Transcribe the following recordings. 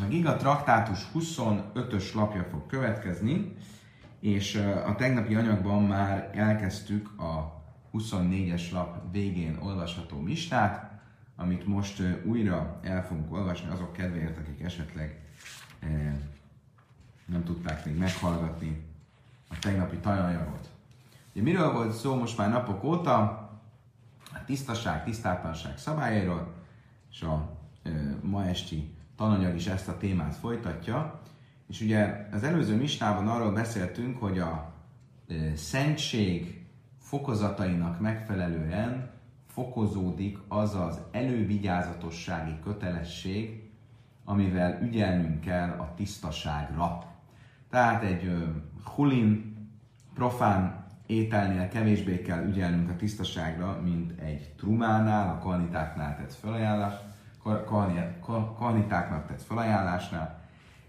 A Giga traktátus 25-ös lapja fog következni, és a tegnapi anyagban már elkezdtük a 24-es lap végén olvasható mistát, amit most újra el fogunk olvasni azok kedvéért, akik esetleg nem tudták még meghallgatni a tegnapi tajanyagot. Ugye miről volt szó most már napok óta? A tisztaság, tisztátlanság szabályairól, és a e, ma esti tananyag is ezt a témát folytatja. És ugye az előző mistában arról beszéltünk, hogy a szentség fokozatainak megfelelően fokozódik az az elővigyázatossági kötelesség, amivel ügyelnünk kell a tisztaságra. Tehát egy hulin, profán ételnél kevésbé kell ügyelnünk a tisztaságra, mint egy trumánál, a kohanitáknál tett felajánlás, kohanitáknak tett felajánlásnál,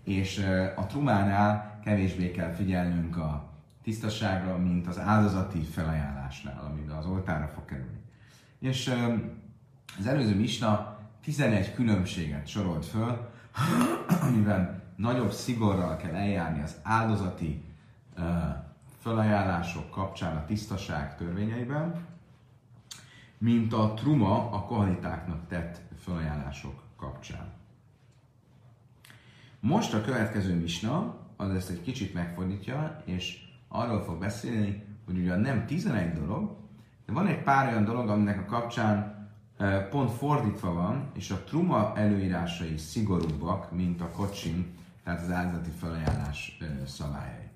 és a trumánál kevésbé kell figyelnünk a tisztaságra, mint az áldozati felajánlásnál, amit az oltára fog kerülni. És az előző misna 11 különbséget sorolt föl, amiben nagyobb szigorral kell eljárni az áldozati felajánlások kapcsán a tisztaság törvényeiben, mint a truma a kohanitáknak tett felajánlások kapcsán. Most a következő misna, az ezt egy kicsit megfordítja, és arról fog beszélni, hogy ugyan nem 11 dolog, de van egy pár olyan dolog, aminek a kapcsán pont fordítva van, és a truma előírásai szigorúbbak, mint a kocsin, tehát az áldozati felajánlás szabályai.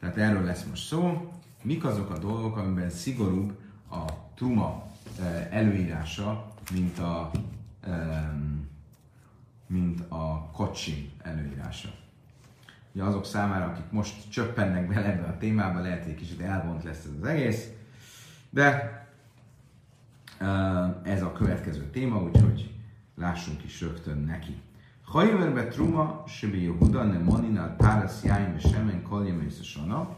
Tehát erről lesz most szó. Mik azok a dolgok, amiben szigorúbb a truma előírása, mint a, mint a kocsin előírása. Ugye azok számára, akik most csöppennek bele ebbe a témába, lehet, hogy kicsit elvont lesz ez az egész, de ez a következő téma, úgyhogy lássunk is rögtön neki. Hajmer be truma, sebe Yehuda ne monin al párasz jáim ve semen kol jem összesona,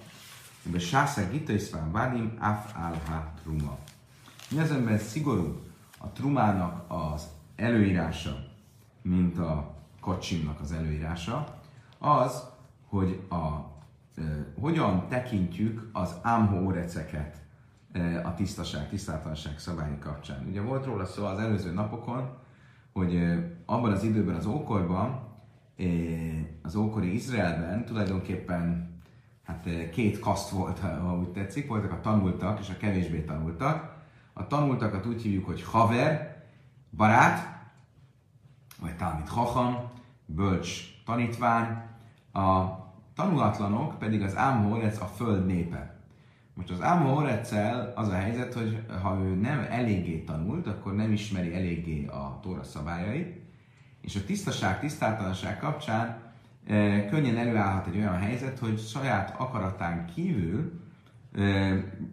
be sásza gita iszván bádim af al ha truma. Mi az ember szigorú a trumának az előírása, mint a kocsimnak az előírása, az, hogy a, e, hogyan tekintjük az ámhóreceket e, a tisztaság, tisztátlanság szabályi kapcsán. Ugye volt róla szó az előző napokon, hogy abban az időben, az ókorban, az ókori Izraelben tulajdonképpen hát két kaszt volt, ha úgy tetszik, voltak a tanultak és a kevésbé tanultak. A tanultakat úgy hívjuk, hogy haver, barát, vagy talmit hacham, bölcs tanítvány, a tanulatlanok pedig az ámhol, ez a föld népe. Most az Áma Orecel az a helyzet, hogy ha ő nem eléggé tanult, akkor nem ismeri eléggé a Tóra szabályait, és a tisztaság, tisztátalanság kapcsán e, könnyen előállhat egy olyan helyzet, hogy saját akaratán kívül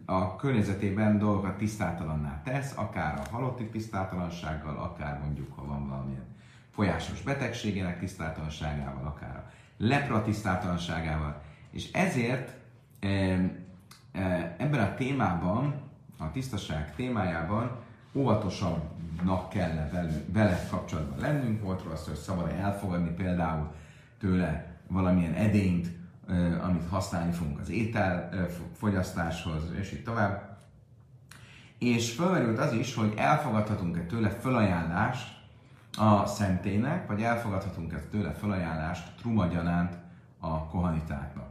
a környezetében dolgokat tisztátalanná tesz, akár a halotti tisztátalansággal, akár mondjuk, ha van valamilyen folyásos betegségének tisztátalanságával, akár a lepra tisztátalanságával. És ezért ebben a témában, a tisztaság témájában óvatosabbnak kell vele, kapcsolatban lennünk. Volt róla hogy szabad elfogadni például tőle valamilyen edényt, amit használni fogunk az étel fogyasztáshoz, és így tovább. És felmerült az is, hogy elfogadhatunk-e tőle felajánlást a szentének, vagy elfogadhatunk-e tőle felajánlást trumagyanánt a kohanitáknak.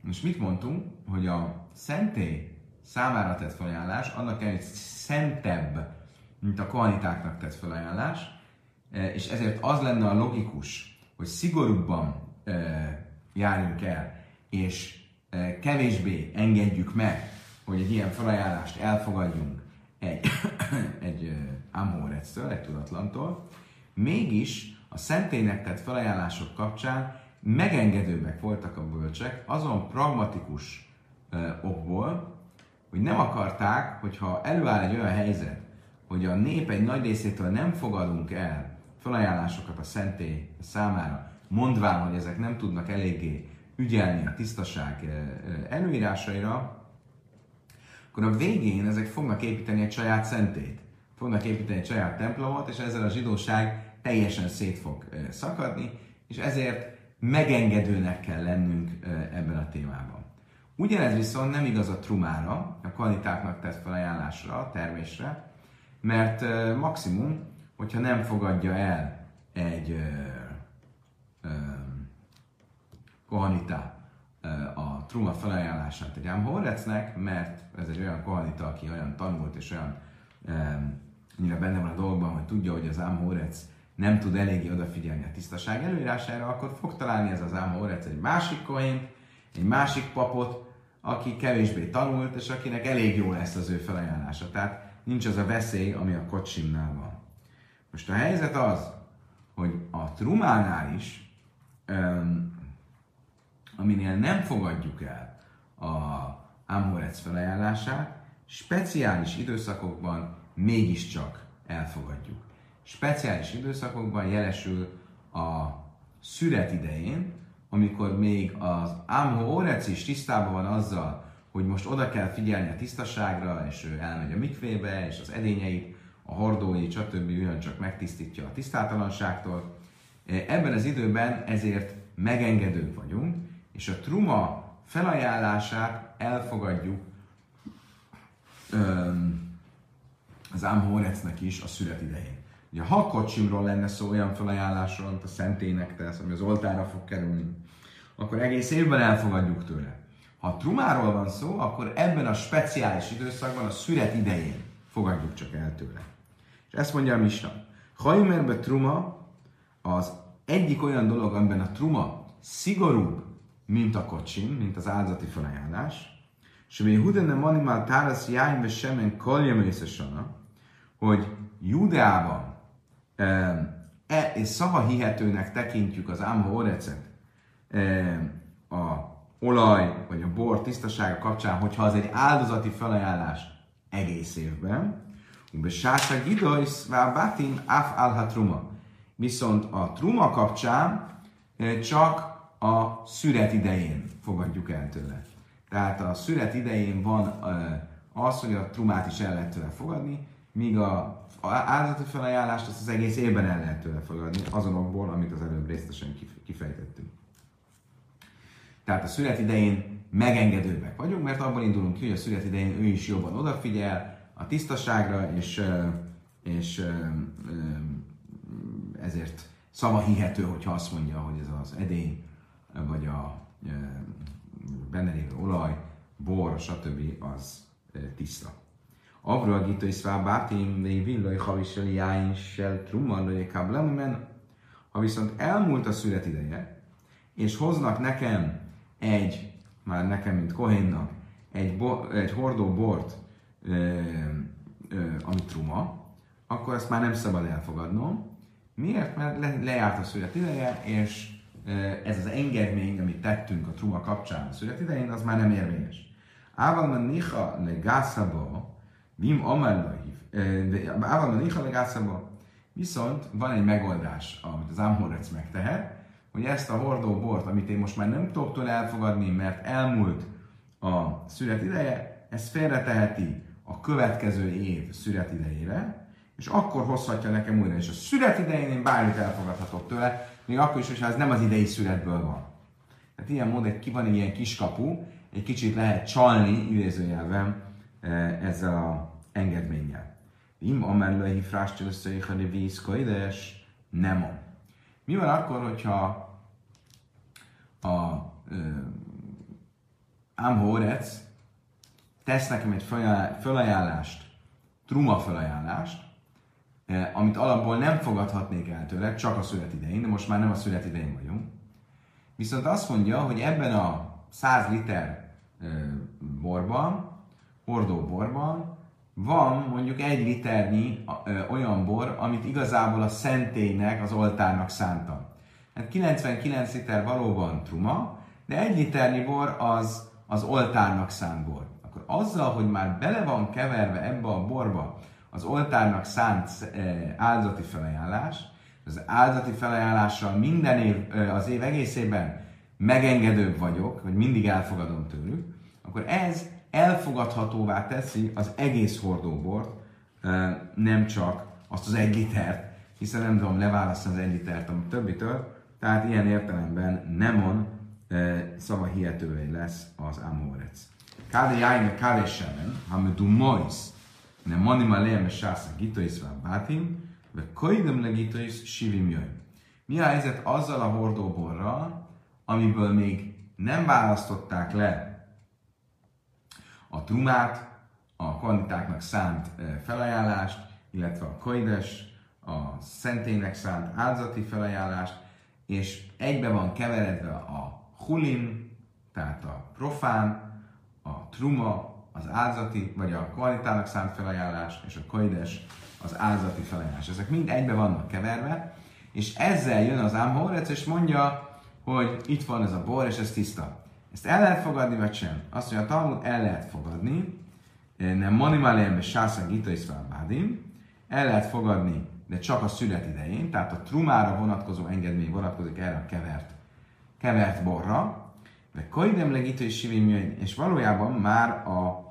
Most mit mondtunk? Hogy a szentély számára tett felajánlás, annak egy szentebb, mint a kohanitáknak tett felajánlás, és ezért az lenne a logikus, hogy szigorúbban járjunk el, és e, kevésbé engedjük meg, hogy egy ilyen felajánlást elfogadjunk egy, egy amoretsztől, egy tudatlantól, mégis a szentélynek tett felajánlások kapcsán megengedőbbek voltak a bölcsek azon pragmatikus ö, okból, hogy nem akarták, hogyha előáll egy olyan helyzet, hogy a nép egy nagy részétől nem fogadunk el felajánlásokat a szentély számára, mondván, hogy ezek nem tudnak eléggé ügyelni a tisztaság előírásaira, akkor a végén ezek fognak építeni egy saját szentét, fognak építeni egy saját templomot, és ezzel a zsidóság teljesen szét fog szakadni, és ezért megengedőnek kell lennünk ebben a témában. Ugyanez viszont nem igaz a trumára, a kvalitáknak tesz felajánlásra, a termésre, mert maximum, hogyha nem fogadja el egy kohanitá a truma felajánlását egy Amhorecnek, mert ez egy olyan kohanita, aki olyan tanult és olyan annyira benne van a dolgban, hogy tudja, hogy az Amhorec nem tud eléggé odafigyelni a tisztaság előírására, akkor fog találni ez az Amhorec egy másik kohén, egy másik papot, aki kevésbé tanult, és akinek elég jó lesz az ő felajánlása. Tehát nincs az a veszély, ami a kocsimnál van. Most a helyzet az, hogy a trumánál is, um, aminél nem fogadjuk el a Amorec felajánlását, speciális időszakokban mégiscsak elfogadjuk. Speciális időszakokban jelesül a szüret idején, amikor még az Ámho Orec is tisztában van azzal, hogy most oda kell figyelni a tisztaságra, és ő elmegy a mikvébe, és az edényeit, a hordói, stb. olyan csak megtisztítja a tisztátalanságtól. Ebben az időben ezért megengedők vagyunk, és a truma felajánlását elfogadjuk az Ámhorecnek is a szület idején. Ugye ha kocsimról lenne szó olyan felajánlásról, amit a szentének tesz, ami az oltára fog kerülni, akkor egész évben elfogadjuk tőle. Ha trumáról van szó, akkor ebben a speciális időszakban, a szület idején fogadjuk csak el tőle. És ezt mondja a Misna. Hajmerbe truma az egyik olyan dolog, amiben a truma szigorúbb, mint a kocsim, mint az áldozati felajánlás, és mi Hudene Manimál Tárasz Jájn Semen Koljem hogy Judeában e, és szava hihetőnek tekintjük az Ámha Orecet e, a olaj vagy a bor tisztasága kapcsán, hogyha az egy áldozati felajánlás egész évben, Ube Sása Gidois Batim Af Alha Truma. Viszont a truma kapcsán e, csak a szüret idején fogadjuk el tőle. Tehát a szület idején van az, hogy a trumát is el lehet tőle fogadni, míg a áldozati felajánlást azt az egész évben el lehet tőle fogadni, azonokból, amit az előbb részletesen kifejtettünk. Tehát a szület idején megengedőbbek vagyunk, mert abban indulunk ki, hogy a szület idején ő is jobban odafigyel a tisztaságra, és, és ezért szava hihető, hogyha azt mondja, hogy ez az edény, vagy a benne lévő olaj, bor, stb. az tiszta. Avra gita is bátim, villai haviseli jáin sel trumman men. Ha viszont elmúlt a szület ideje, és hoznak nekem egy, már nekem, mint Kohénnak, egy, bo, egy hordó bort, ö, ö, ami truma, akkor ezt már nem szabad elfogadnom. Miért? Mert le, lejárt a szület ideje, és ez az engedmény, amit tettünk a truma kapcsán a szület idején, az már nem érvényes. Ával man nicha le gászaba, vim amellahív, ával man nicha le gászaba, viszont van egy megoldás, amit az Amhorec megtehet, hogy ezt a hordó bort, amit én most már nem tudok tőle elfogadni, mert elmúlt a szület ideje, ezt félreteheti a következő év szület idejére, és akkor hozhatja nekem újra. És a szület idején én bármit elfogadhatok tőle, még akkor is, hogyha ez nem az idei születből van. Tehát ilyen módon ki van egy ilyen kiskapu, egy kicsit lehet csalni, idézőjelben, e, ezzel a engedménnyel. Im amellőhi frástölösszöjjhani vízkoides, nem Mi van akkor, hogyha a Amhórec tesz nekem egy felajánlást, truma felajánlást, amit alapból nem fogadhatnék el tőle, csak a szület idején, de most már nem a szület idején vagyunk. Viszont azt mondja, hogy ebben a 100 liter eh, borban, hordó borban van mondjuk egy liternyi eh, olyan bor, amit igazából a szentélynek, az oltárnak szántam. Hát 99 liter valóban truma, de egy liternyi bor az az oltárnak szánt bor. Akkor azzal, hogy már bele van keverve ebbe a borba az oltárnak szánt eh, áldozati felajánlás, az áldozati felajánlással minden év, eh, az év egészében megengedőbb vagyok, hogy mindig elfogadom tőlük, akkor ez elfogadhatóvá teszi az egész hordóbort, eh, nem csak azt az egy litert, hiszen nem tudom leválasztani az egy litert a többitől, tehát ilyen értelemben Nemon szava hihetővé lesz az Amorec. Káde jájme káde semen, du mois, ne mani ma leem sász a gitois van bátim, ve koidem le gitois sivim jöjj. Mi a helyzet azzal a hordóborral, amiből még nem választották le a trumát, a kandidáknak szánt felajánlást, illetve a koides, a szentének szánt áldozati felajánlást, és egybe van keveredve a hulin, tehát a profán, a truma, az áldozati, vagy a kvalitának szánt felajánlás, és a koides, az áldozati felajánlás. Ezek mind egybe vannak keverve, és ezzel jön az Ámhorec, és mondja, hogy itt van ez a bor, és ez tiszta. Ezt el lehet fogadni, vagy sem? Azt mondja, a Talmud el lehet fogadni, nem manimalem sásza gita is el lehet fogadni, de csak a szület idején, tehát a trumára vonatkozó engedmény vonatkozik erre a kevert, kevert borra, de koidem legítő és és valójában már a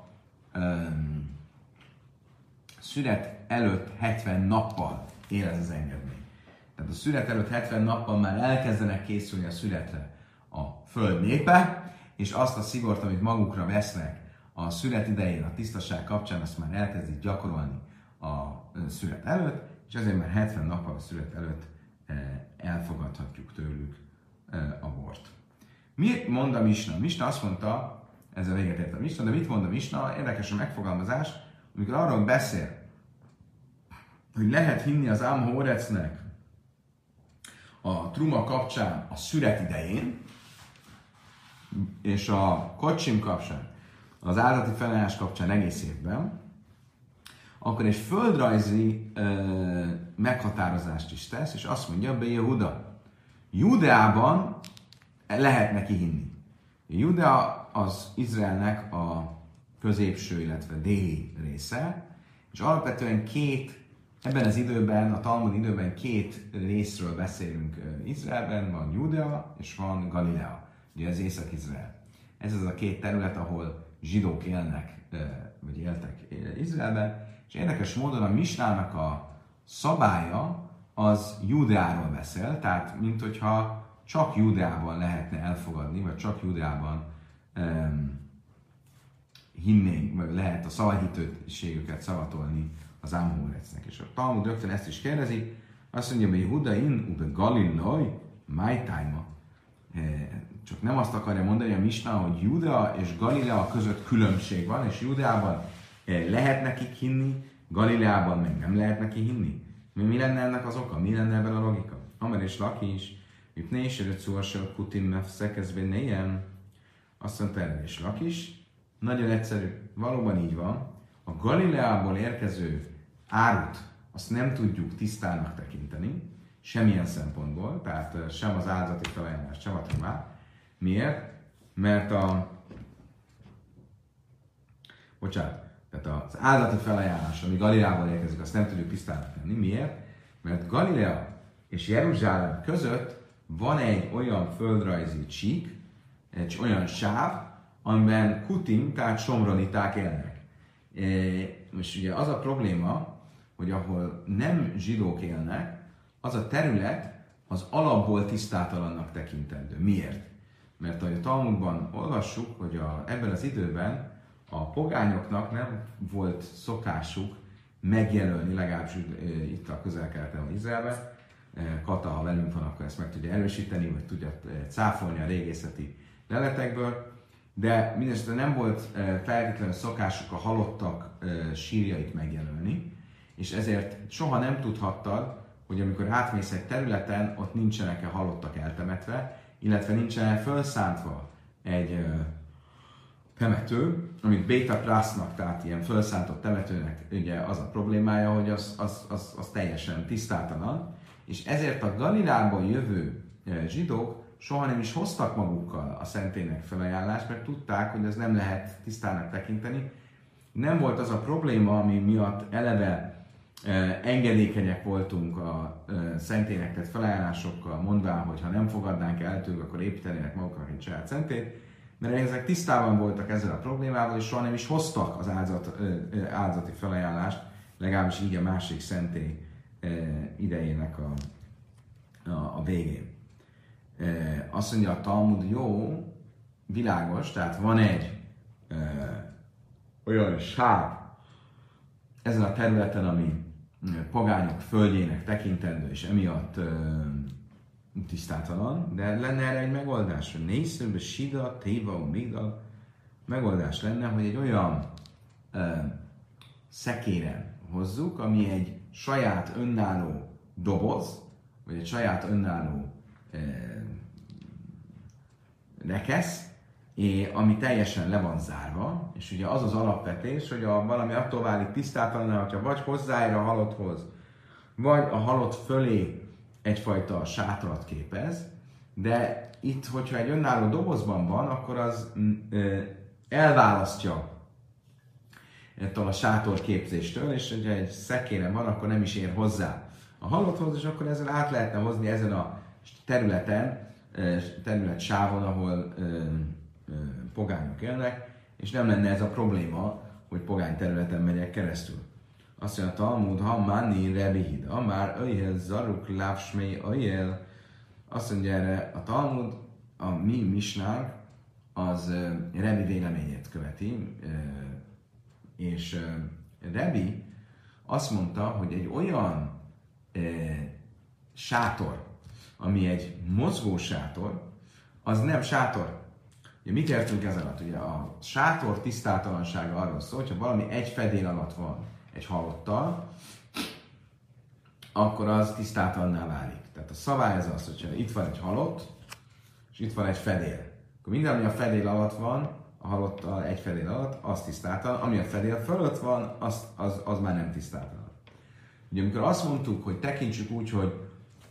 szület előtt 70 nappal él ez az engedmény. Tehát a szület előtt 70 nappal már elkezdenek készülni a születre a föld népe, és azt a szigort, amit magukra vesznek a szület idején, a tisztaság kapcsán, azt már elkezdik gyakorolni a szület előtt, és ezért már 70 nappal a szület előtt elfogadhatjuk tőlük a bort. Mi mond a Misna? Misna azt mondta, ez a véget ért a Misna, de mit mond a Misna? Érdekes a megfogalmazás, amikor arról beszél, hogy lehet hinni az Amhorecnek a truma kapcsán a szület idején, és a kocsim kapcsán, az áldati felállás kapcsán egész évben, akkor egy földrajzi ö, meghatározást is tesz, és azt mondja, be Jehuda. Judeában lehet neki hinni. Judea az Izraelnek a középső, illetve déli része, és alapvetően két, ebben az időben, a Talmud időben két részről beszélünk Izraelben, van Judea és van Galilea. Ugye ez Észak-Izrael. Ez az a két terület, ahol zsidók élnek, vagy éltek Izraelben, és érdekes módon a Misnának a szabálya az Judeáról beszél, tehát mint hogyha csak Judeában lehetne elfogadni, vagy csak Judeában um, hinnénk, vagy lehet a szavahitőségüket szavatolni az Ámhorecnek. És a Talmud rögtön ezt is kérdezi, azt mondja, hogy Hudain, ube Galilaj, my time csak nem azt akarja mondani a Misna, hogy Judea és Galilea között különbség van, és Judeában eh, lehet nekik hinni, Galileában meg nem lehet neki hinni. Mi, mi lenne ennek az oka? Mi lenne ebben a logika? Amer és Laki is, előtt szó a kutin mefszekezben. Azt mondta erre és Laki is. Nagyon egyszerű, valóban így van. A Galileából érkező árut azt nem tudjuk tisztának tekinteni, semmilyen szempontból, tehát eh, sem az áldati felajánlás, sem a trumát, Miért? Mert a bocsánat, tehát az áldati felajánlás, ami Galileából érkezik, azt nem tudjuk tisztának tenni. Miért? Mert Galilea és Jeruzsálem között van egy olyan földrajzi csík, egy olyan sáv, amiben kutim, tehát somroniták élnek. E, most ugye az a probléma, hogy ahol nem zsidók élnek, az a terület az alapból tisztátalannak tekintendő. Miért? Mert a Talmudban olvassuk, hogy a, ebben az időben a pogányoknak nem volt szokásuk megjelölni, legalábbis itt a közel-keleten, Izraelben, Kata, ha velünk van, akkor ezt meg tudja erősíteni, vagy tudja cáfolni a régészeti leletekből, de mindesetre nem volt feltétlenül szokásuk a halottak sírjait megjelölni, és ezért soha nem tudhattad, hogy amikor átmész egy területen, ott nincsenek-e halottak eltemetve, illetve nincsen felszántva egy uh, temető, amit Beta Prasznak, tehát ilyen felszántott temetőnek ugye az a problémája, hogy az, az, az, az teljesen tisztátalan, és ezért a Galilából jövő zsidók soha nem is hoztak magukkal a szentének felajánlást, mert tudták, hogy ez nem lehet tisztának tekinteni. Nem volt az a probléma, ami miatt eleve engedékenyek voltunk a szentének tett felajánlásokkal, mondván, hogy ha nem fogadnánk el tőlük, akkor építenének maguknak egy saját szentét, mert ezek tisztában voltak ezzel a problémával, és soha nem is hoztak az áldozat, áldozati felajánlást, legalábbis így a másik szentély idejének a, a, a végén. Azt mondja a Talmud, jó, világos, tehát van egy olyan sár ezen a területen, ami pogányok földjének tekintendő, és emiatt tisztátalan, de lenne erre egy megoldás, hogy nézszőbe sida, téva, migdal, megoldás lenne, hogy egy olyan ö, szekéren hozzuk, ami egy saját önálló doboz, vagy egy saját önálló ö, rekesz, ami teljesen le van zárva, és ugye az az alapvetés, hogy a valami attól válik tisztátalan, hogyha vagy hozzáér a halotthoz, vagy a halott fölé egyfajta sátrat képez, de itt, hogyha egy önálló dobozban van, akkor az mm, elválasztja ettől a sátor képzéstől, és hogyha egy szekéren van, akkor nem is ér hozzá a halotthoz, és akkor ezzel át lehetne hozni ezen a területen, terület sávon, ahol pogányok élnek, és nem lenne ez a probléma, hogy pogány területen megyek keresztül. Azt mondja, Talmud, ha mani rebihid, amár öjjel zaruk lávsmé öjjel, azt mondja erre a Talmud, a mi misnánk, az Rebi véleményét követi, és Rebi azt mondta, hogy egy olyan sátor, ami egy mozgó sátor, az nem sátor. Ugye mit értünk ez alatt? Ugye a sátor tisztátalansága arról szól, hogyha valami egy fedél alatt van egy halottal, akkor az tisztátalanná válik. Tehát a szabály az az, hogyha itt van egy halott, és itt van egy fedél. Akkor minden, ami a fedél alatt van, a halottal egy fedél alatt, az tisztátalan. Ami a fedél fölött van, az, az, az már nem tisztátalan. Ugye amikor azt mondtuk, hogy tekintsük úgy, hogy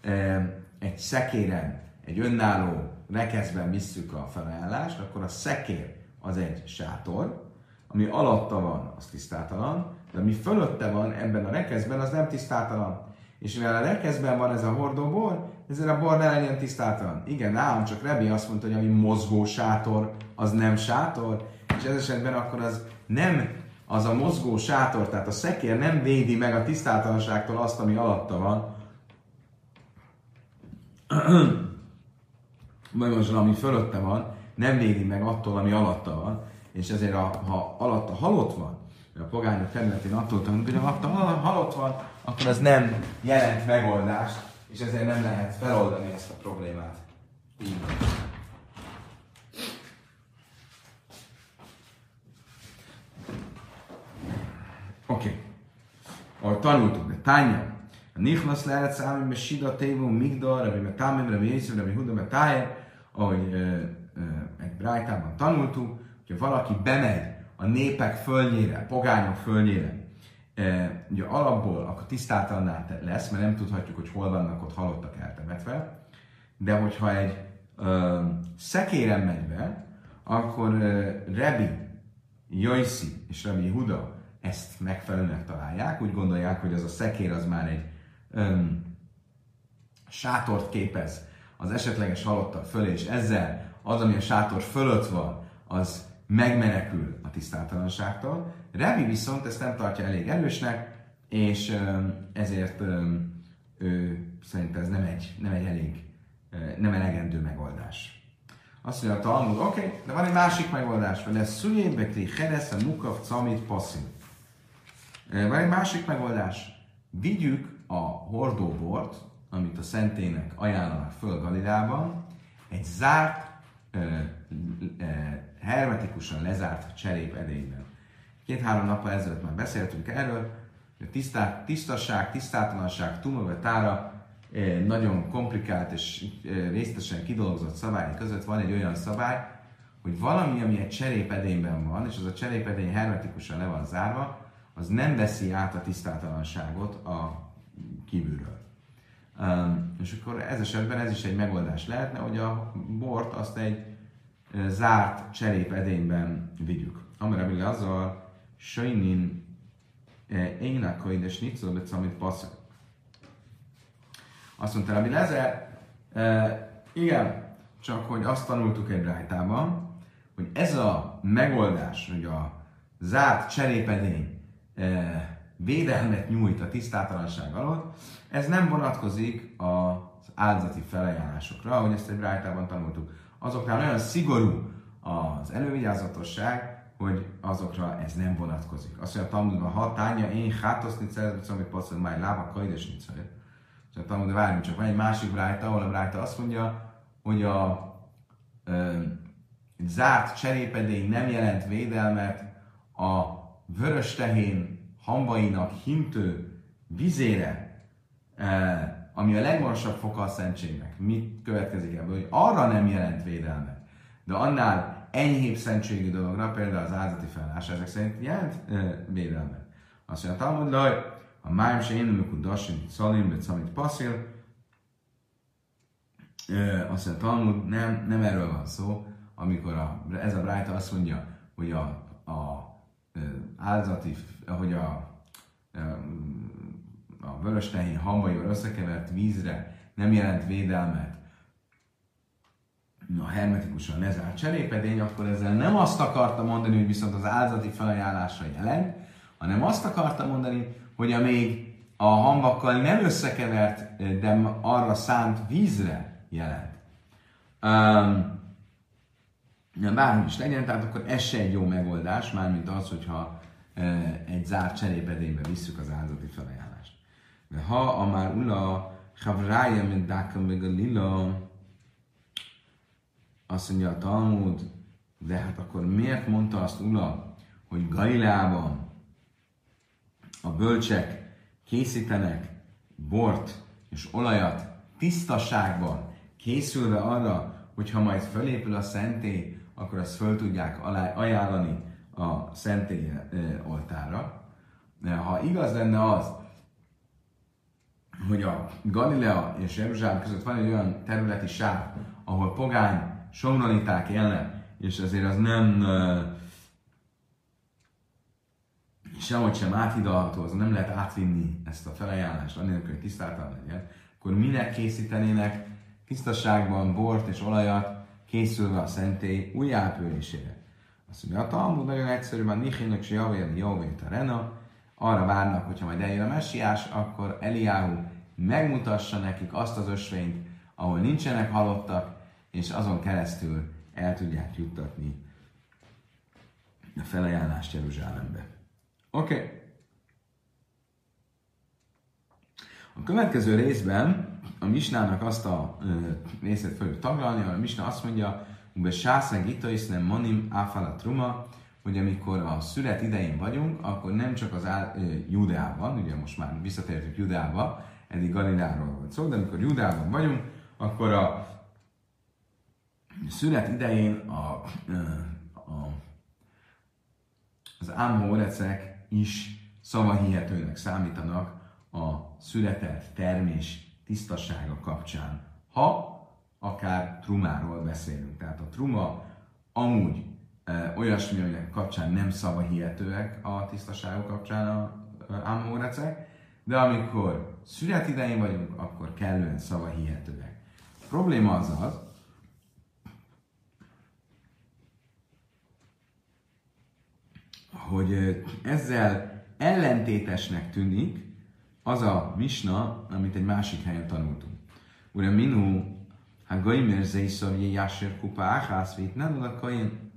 e, egy szekéren, egy önálló rekeszben visszük a felajánlást, akkor a szekér az egy sátor, ami alatta van, az tisztátalan, de ami fölötte van ebben a rekeszben, az nem tisztátalan. És mivel a rekeszben van ez a hordóbor, ezért a bor ne legyen tisztátalan. Igen, nálam csak Rebi azt mondta, hogy ami mozgó sátor, az nem sátor, és ez esetben akkor az nem az a mozgó sátor, tehát a szekér nem védi meg a tisztátalanságtól azt, ami alatta van, most ami fölötte van, nem védi meg attól, ami alatta van, és ezért a, ha alatta halott van, a pogányok területén attól tanulunk, hogy alatta halott van, akkor az nem jelent megoldást, és ezért nem lehet feloldani ezt a problémát. Oké. Okay. Ahogy tanultuk, de tánya, nichnasz lehet számít, mert sida tévú migdal, rebi mert támim, rebi észre, rebi huda, mert tájer, ahogy egy brájtában tanultuk, hogyha valaki bemegy a népek földjére, pogányok földjére, ugye alapból akkor tisztátalanná lesz, mert nem tudhatjuk, hogy hol vannak ott halottak eltemetve, de hogyha egy ö, szekéren megy be, akkor ö, Rebi, Joiszi és Rebi Huda ezt megfelelőnek találják, úgy gondolják, hogy az a szekér az már egy ö, sátort képez az esetleges halottak fölé, és ezzel az, ami a sátor fölött van, az megmenekül a tisztátalanságtól. Revi viszont ezt nem tartja elég erősnek, és ezért ő szerint ez nem egy, nem egy elég, nem elegendő megoldás. Azt mondja a Talmud, oké, okay, de van egy másik megoldás, hogy ez szüljén bekri heresz a mukav camit passzív. Van egy másik megoldás. Vigyük a hordóbort, amit a szentének ajánlanak föl Galilában, egy zárt hermetikusan lezárt cserép edényben. Két-három nappal ezelőtt már beszéltünk erről, hogy tisztá, tisztaság, tisztátalanság, tára nagyon komplikált és részletesen kidolgozott szabály között van egy olyan szabály, hogy valami, ami egy cserépedényben van, és az a cserépedény hermetikusan le van zárva, az nem veszi át a tisztátalanságot a kívülről. Um, és akkor ez esetben ez is egy megoldás lehetne, hogy a bort azt egy zárt cserépedényben vigyük. Amire mi azzal, sajnin énekai, de snitzel, amit passzol. Azt mondta Rabbi Lezer, igen, csak hogy azt tanultuk egy rájtában, hogy ez a megoldás, hogy a zárt cserépedény e, védelmet nyújt a tisztátalanság alatt, ez nem vonatkozik a áldozati felajánlásokra, ahogy ezt egy brájtában tanultuk. Azoknál olyan szigorú az elővigyázatosság, hogy azokra ez nem vonatkozik. Azt mondja a Talmudban, ha tánya én hátoszni szeretem, amit passzol, majd lába kajdes nincs És a Talmud, várjunk csak, van egy másik brájta, ahol a brájta azt mondja, hogy a ö, zárt cserépedény nem jelent védelmet a vörös tehén hambainak hintő vizére, e, ami a legmagasabb foka a szentségnek. Mit következik ebből? Hogy arra nem jelent védelmet, de annál enyhébb szentségű dologra, például az áldati felállás, ezek szerint jelent e, védelmet. Azt mondja, Talmud, hogy a májm se én, amikor dasin, szalim, bet szamit passzil, e, azt mondja, Talmud, nem, nem erről van szó, amikor a, ez a Brájta azt mondja, hogy a, a áldozati, hogy a, a vörös tehén hambaival összekevert vízre nem jelent védelmet a hermetikusan lezárt cserépedény, akkor ezzel nem azt akarta mondani, hogy viszont az áldozati felajánlásra jelent, hanem azt akarta mondani, hogy a még a hambakkal nem összekevert, de arra szánt vízre jelent. Um, bármi is legyen, tehát akkor ez se egy jó megoldás, mármint az, hogyha egy zárt cserépedénybe visszük az áldozati felajánlást. De ha a már ula havrája, mint dáka meg a lila, azt mondja a Talmud, de hát akkor miért mondta azt Ula, hogy Galileában a bölcsek készítenek bort és olajat tisztaságban, készülve arra, hogy ha majd fölépül a szentély, akkor azt föl tudják ajánlani a szentély oltára. Ha igaz lenne az, hogy a Galilea és Jeruzsálem között van egy olyan területi sáv, ahol pogány somroniták élnek, és azért az nem sehogy sem áthidalható, az nem lehet átvinni ezt a felajánlást, annélkül, hogy tisztáltan legyen, akkor minek készítenének tisztaságban bort és olajat, készülve a szentély újjápülésére. Azt mondja, a Talmud nagyon egyszerű, van Nichének se javér, javét a Rena, arra várnak, hogyha majd eljön a messiás, akkor Eliáhu megmutassa nekik azt az ösvényt, ahol nincsenek halottak, és azon keresztül el tudják juttatni a felajánlást Jeruzsálembe. Oké. Okay. A következő részben a Misnának azt a ö, részét fogjuk taglalni, a Misna azt mondja, Ube sászeg itois nem monim áfala truma, hogy amikor a szület idején vagyunk, akkor nem csak az áll, ö, Judeában, ugye most már visszatértük Judeába, eddig Galiláról volt szó, de amikor Judeában vagyunk, akkor a szület idején a, a, az ámhórecek is szavahihetőnek számítanak a született termés tisztasága kapcsán, ha akár trumáról beszélünk. Tehát a truma amúgy e, olyasmi, aminek kapcsán nem szavahihetőek a tisztaságok kapcsán a ámórecek, de amikor szület idején vagyunk, akkor kellően szavahihetőek. A probléma az az, hogy ezzel ellentétesnek tűnik az a misna, amit egy másik helyen tanultunk. Ugye minu ha goimer zeiszor jásser kupa áhász vét nem a kain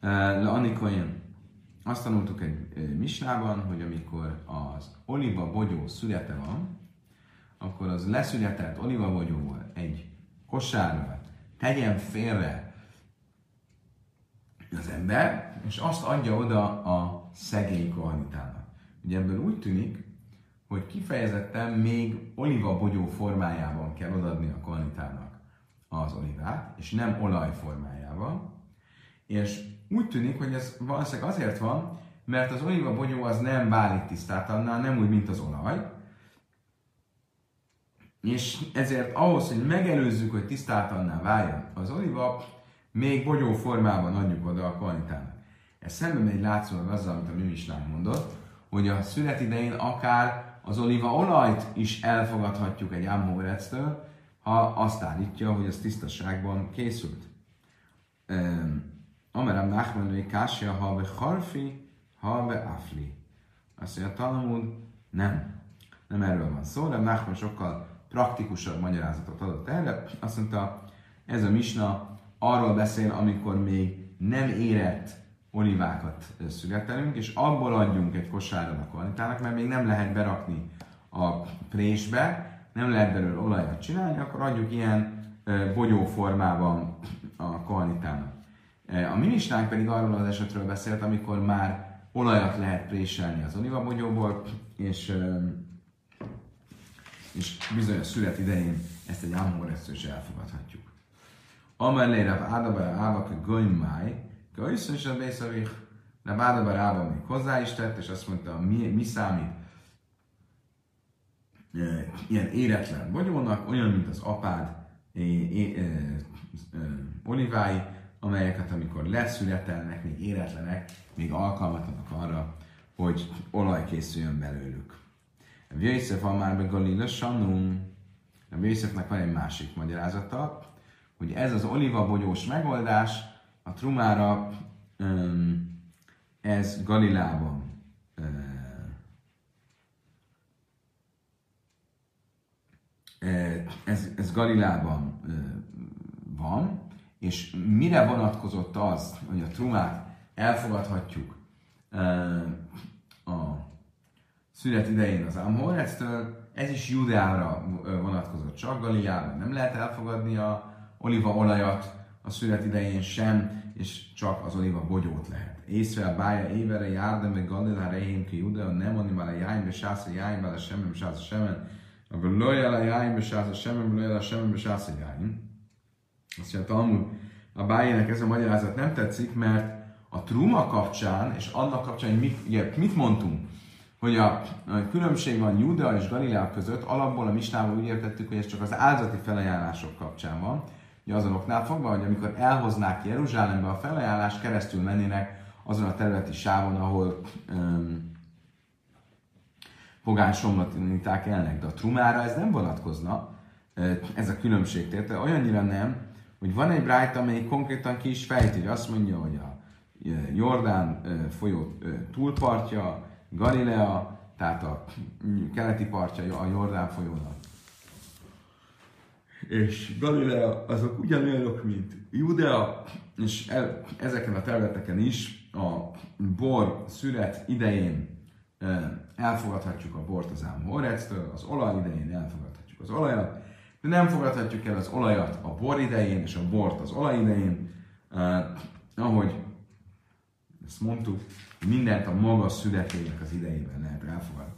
le anikoin. Azt tanultuk egy misnában, hogy amikor az oliva bogyó születe van, akkor az leszületett oliva bogyóval egy kosárba tegyen félre az ember, és azt adja oda a szegény kohanitának. Ugye ebből úgy tűnik, hogy kifejezetten még bogyó formájában kell odaadni a kohanitának az olivát, és nem olaj formájában. És úgy tűnik, hogy ez valószínűleg azért van, mert az bogyó az nem válik tisztát nem úgy, mint az olaj, és ezért ahhoz, hogy megelőzzük, hogy tisztátalanná váljon az oliva, még bogyó formában adjuk oda a kvalitának. Ez szemben megy látszólag azzal, amit a mi Misnánk mondott, hogy a szület idején akár az olajt is elfogadhatjuk egy ámhórectől, ha azt állítja, hogy ez tisztaságban készült. Amerem Nachmanui Kásia, ha be harfi, ha be afli. Azt mondja, Talmud, nem. Nem erről van szó, de Nachman sokkal praktikusabb magyarázatot adott erre. Azt mondta, ez a misna arról beszél, amikor még nem érett olivákat születelünk, és abból adjunk egy kosárra a kvalitának, mert még nem lehet berakni a présbe, nem lehet belőle olajat csinálni, akkor adjuk ilyen bogyó formában a kohanitának. A minisnánk pedig arról az esetről beszélt, amikor már olajat lehet préselni az olivabogyóból, és, és bizony a szület idején ezt egy ámhoresztő is elfogadhatjuk. Amellé Rav Ádabar Ábak Gönymáj, Göjszön is a Bészavich, Rav Ádabar Ába még hozzá is tett, és azt mondta, mi, mi számít ilyen éretlen vagyónak, olyan, mint az apád é, é, é, olivái, amelyeket amikor leszületelnek, még éretlenek, még alkalmatlanak arra, hogy olaj készüljön belőlük. A Jöjszef van már be Galila Sanum. A Jöjszefnek van egy másik magyarázata, hogy ez az olivabogyós megoldás a trumára ez Galilában ez, ez Galilában van, és mire vonatkozott az, hogy a trumát elfogadhatjuk a szület idején az Amhorectől, ez is Judeára vonatkozott. Csak, Galileában nem lehet elfogadni a olívaolajat a szület idején sem, és csak az oliva bogyót lehet. Észre a bája évere járda, meg Galilá rején ki Judea, nem mondni már a jájn, be sásza jájn, bele semmi, sásza semmen, a lojel a jájn, be sásza semmen, lojel a semmen, be sásza jájn. Azt mondja, Talmud, a bájének ez a magyarázat nem tetszik, mert a truma kapcsán, és annak kapcsán, hogy mit, ugye, mit mondtunk, hogy a, a különbség van Júdea és Galilea között, alapból a misnával úgy értettük, hogy ez csak az áldati felajánlások kapcsán van, ugye azonoknál fogva, hogy amikor elhoznák Jeruzsálembe a felajánlást, keresztül mennének azon a területi sávon, ahol um, pogány somlatiníták elnek, de a trumára ez nem vonatkozna, ez a különbség. Tehát olyannyira nem, hogy van egy brájt, amely konkrétan ki is fejti, hogy azt mondja, hogy a Jordán folyó túlpartja, Galilea, tehát a keleti partja a Jordán folyónak. És Galilea azok ugyanolyanok, mint Judea, és el, ezeken a területeken is a bor szület idején elfogadhatjuk a bort az Ámhorectől, az olaj idején elfogadhatjuk az olajat, de nem fogadhatjuk el az olajat a bor idején, és a bort az olaj idején, uh, ahogy ezt mondtuk, mindent a maga születének az idejében lehet elfogadni.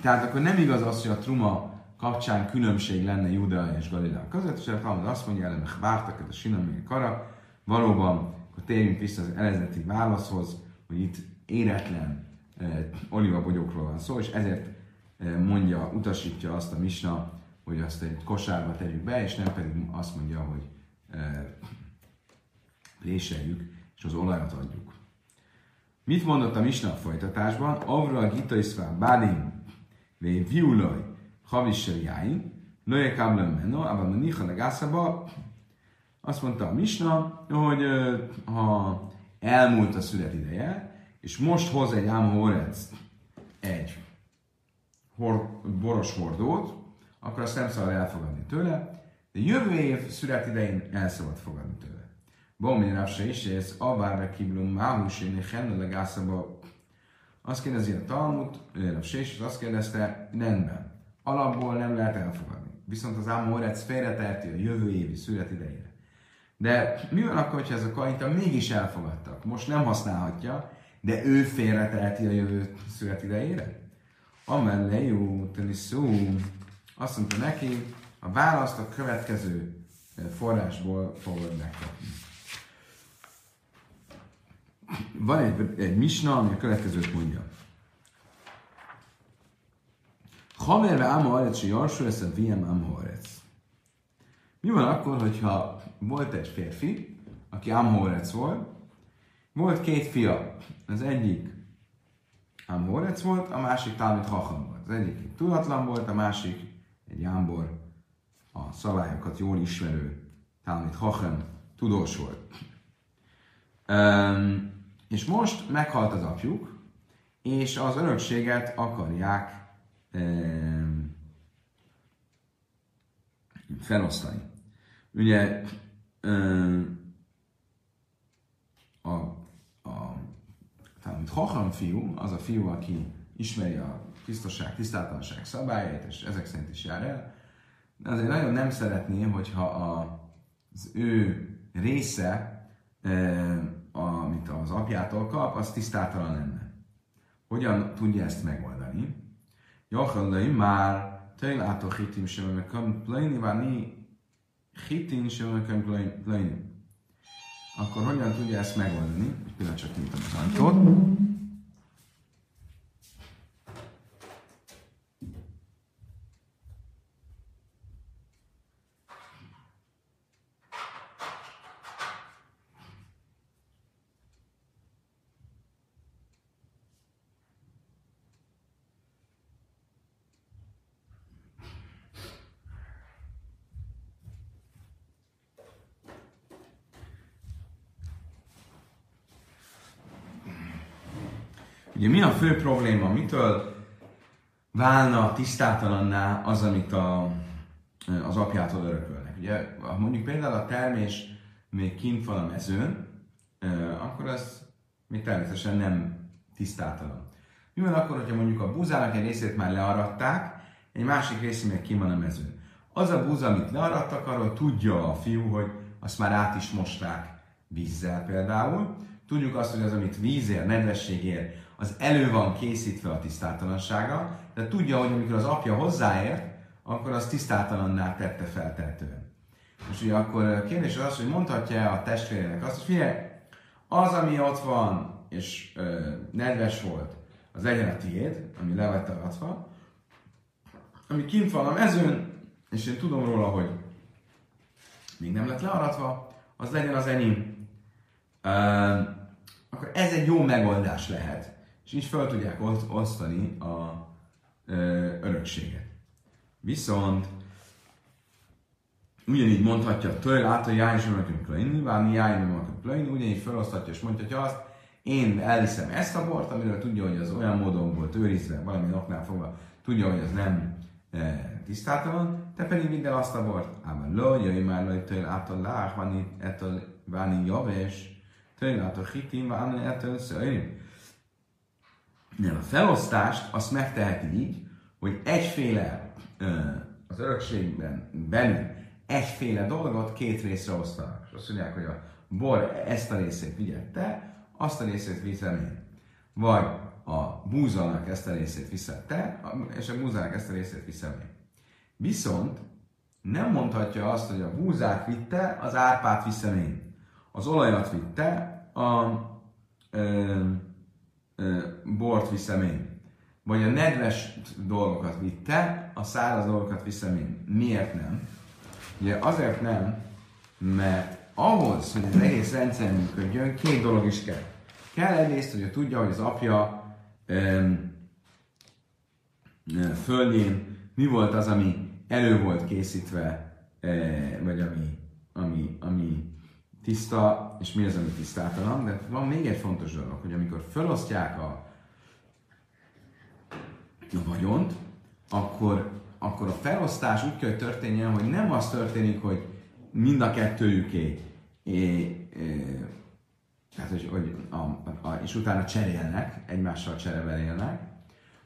Tehát akkor nem igaz az, hogy a truma kapcsán különbség lenne Judea és Galilea között, és Talmud azt mondja, hogy vártak a sinamé kara, valóban, akkor térjünk vissza az eredeti válaszhoz, hogy itt éretlen eh, olivabogyókról van szó, és ezért eh, mondja, utasítja azt a misna, hogy azt egy kosárba tegyük be, és nem pedig azt mondja, hogy e, léseljük, és az olajat adjuk. Mit mondott a Misna a folytatásban? Avra gita iszvá bálim, vé viulaj, havisser jáin, lője káblem menno, abban a niha legászaba. Azt mondta a Misna, hogy ha elmúlt a szület ideje, és most hoz egy ámhorec egy hor, boros hordót, akkor azt nem szabad elfogadni tőle, de jövő év szület idején el szabad fogadni tőle. Bomi Rafse is, ez avárra kiblum máhuséni hennelegászaba. Azt kérdezi a Talmud, Rafse is, azt kérdezte, rendben, alapból nem lehet elfogadni. Viszont az Ámorec félretelti a jövő évi szület idejére. De mi van akkor, hogyha ez a kaita mégis elfogadtak? Most nem használhatja, de ő félretelti a jövő szület idejére? Amellé jó, szó, azt mondta neki, a választ a következő eh, forrásból fogod megkapni. Van egy, egy misna, ami a következőt mondja. Hamerve Amoharec, si Jarsó, ez a VM Amoharec. Mi van akkor, hogyha volt egy férfi, aki Amhorec volt, volt két fia. Az egyik Amhorec volt, a másik Talmud Hacham volt. Az egyik tudatlan volt, a másik egy jámbor, a szabályokat jól ismerő Talmud Hachem tudós volt. Um, és most meghalt az apjuk, és az örökséget akarják felosztani. Ugye a, a tehát, Hacham fiú, az a fiú, aki ismeri a tisztaság, tisztátalanság szabályait, és ezek szerint is jár el, de azért nagyon nem szeretné, hogyha a, az ő része, amit az apjától kap, az tisztátalan lenne. Hogyan tudja ezt megoldani? Jachallai már tejlátó hitim sem mekem pleni, váni hitin sem mekem pleni. Akkor hogyan tudja ezt megoldani? Egy pillanat csak nyitom az ajtót. Ugye mi a fő probléma? Mitől válna tisztátalanná az, amit a, az apjától örökölnek? Ugye, ha mondjuk például a termés még kint van a mezőn, akkor az még természetesen nem tisztátalan. Mi van akkor, hogyha mondjuk a búzának egy részét már learatták, egy másik része még kint van a mezőn? Az a búza, amit learattak, arról tudja a fiú, hogy azt már át is mosták vízzel például. Tudjuk azt, hogy az, amit vízért, nedvességért, az elő van készítve a tisztátalansága, de tudja, hogy amikor az apja hozzáért, akkor az tisztátalanná tette feltehetően. És ugye akkor a kérdés az hogy mondhatja a testvérének azt, hogy figyelj, az, ami ott van, és ö, nedves volt, az legyen a tiéd, ami le lett aratva, ami kint van a mezőn, és én tudom róla, hogy még nem lett learatva, az legyen az enyém. Uh, akkor ez egy jó megoldás lehet és így fel tudják osztani a ö, örökséget. Viszont ugyanígy mondhatja, tőle át a jáj sem nekünk lenni, válni jáj nem nekünk lenni, ugyanígy felosztatja és mondhatja azt, én elhiszem ezt a bort, amiről tudja, hogy az olyan módon volt őrizve, valami oknál fogva, tudja, hogy az nem e, tisztátalan, te pedig vidd el azt a bort. Ám lo, jöjj már le, tőle át a lách, váni, ettől, váni javes, tőle át a hitim, váni, ettől szöjjön. A felosztást azt megteheti így, hogy egyféle az örökségben belül egyféle dolgot két részre osztanak. És azt mondják, hogy a bor ezt a részét vigyed te, azt a részét viszem én. Vagy a búzalnak ezt a részét viszed te, és a búzának ezt a részét viszem én. Viszont nem mondhatja azt, hogy a búzát vitte, az árpát viszem én. Az olajat vitte, a, ö, bort viszem én. Vagy a nedves dolgokat vitte, a száraz dolgokat viszem én. Miért nem? Ugye azért nem, mert ahhoz, hogy az egész rendszer működjön, két dolog is kell. Kell egyrészt, hogy tudja, hogy az apja öm, földjén mi volt az, ami elő volt készítve, vagy ami, ami, ami tiszta, és mi az, ami tisztátalan, de van még egy fontos dolog, hogy amikor felosztják a, a vagyont, akkor, akkor a felosztás úgy kell, hogy történjen, hogy nem az történik, hogy mind a kettőjüké, é, é, tehát, hogy, hogy a, a, és utána cserélnek, egymással cserevelélnek,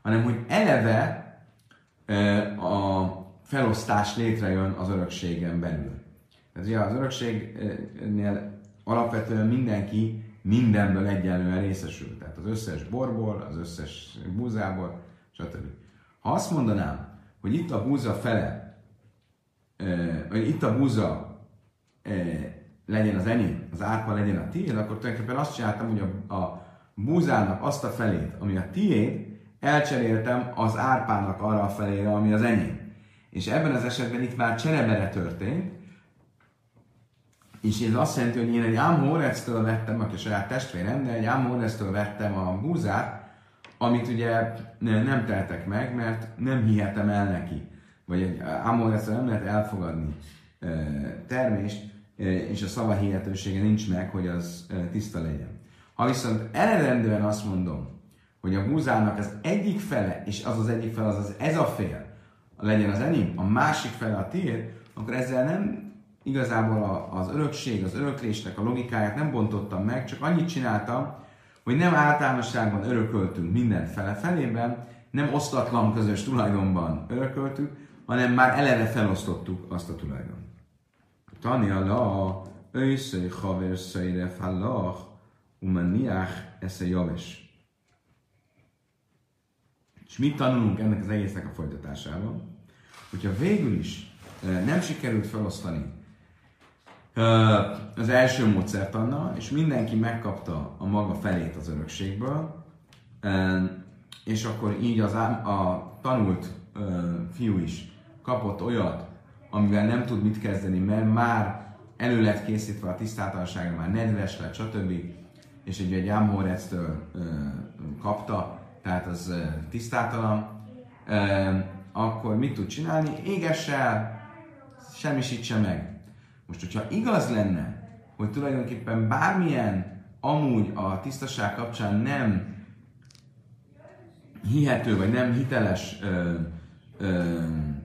hanem hogy eleve a felosztás létrejön az örökségen belül. Ez ugye az örökségnél alapvetően mindenki mindenből egyenlően részesül. Tehát az összes borból, az összes búzából, stb. Ha azt mondanám, hogy itt a búza fele, vagy itt a búza legyen az enyém, az árpa legyen a tiéd, akkor tulajdonképpen azt csináltam, hogy a, a búzának azt a felét, ami a tiéd, elcseréltem az árpának arra a felére, ami az enyém. És ebben az esetben itt már cserebere történt, és ez azt jelenti, hogy én egy Ámhorectől vettem, aki a saját testvérem, de egy Ámhorectől vettem a búzát, amit ugye nem teltek meg, mert nem hihetem el neki. Vagy egy Ámhorectől nem lehet elfogadni termést, és a szava hihetősége nincs meg, hogy az tiszta legyen. Ha viszont eredendően azt mondom, hogy a búzának az egyik fele, és az az egyik fele, az, az ez a fél, legyen az enyém, a másik fele a tiéd, akkor ezzel nem igazából a, az örökség, az öröklésnek a logikáját nem bontottam meg, csak annyit csináltam, hogy nem általánosságban örököltünk minden fele felében, nem osztatlan közös tulajdonban örököltük, hanem már eleve felosztottuk azt a tulajdon. Tanya la, őszöj haver szöjre fallach, umaniach esze javes. És mit tanulunk ennek az egésznek a folytatásában? Hogyha végül is nem sikerült felosztani az első módszert annal, és mindenki megkapta a maga felét az örökségből, és akkor így az a tanult fiú is kapott olyat, amivel nem tud mit kezdeni, mert már elő lett készítve a tisztátalansága, már nedves lett, stb. És egy, egy Ámhorectől kapta, tehát az tisztátalan, akkor mit tud csinálni? Égesse el, semmisítse meg. Most, hogyha igaz lenne, hogy tulajdonképpen bármilyen amúgy a tisztaság kapcsán nem hihető, vagy nem hiteles ö, ö,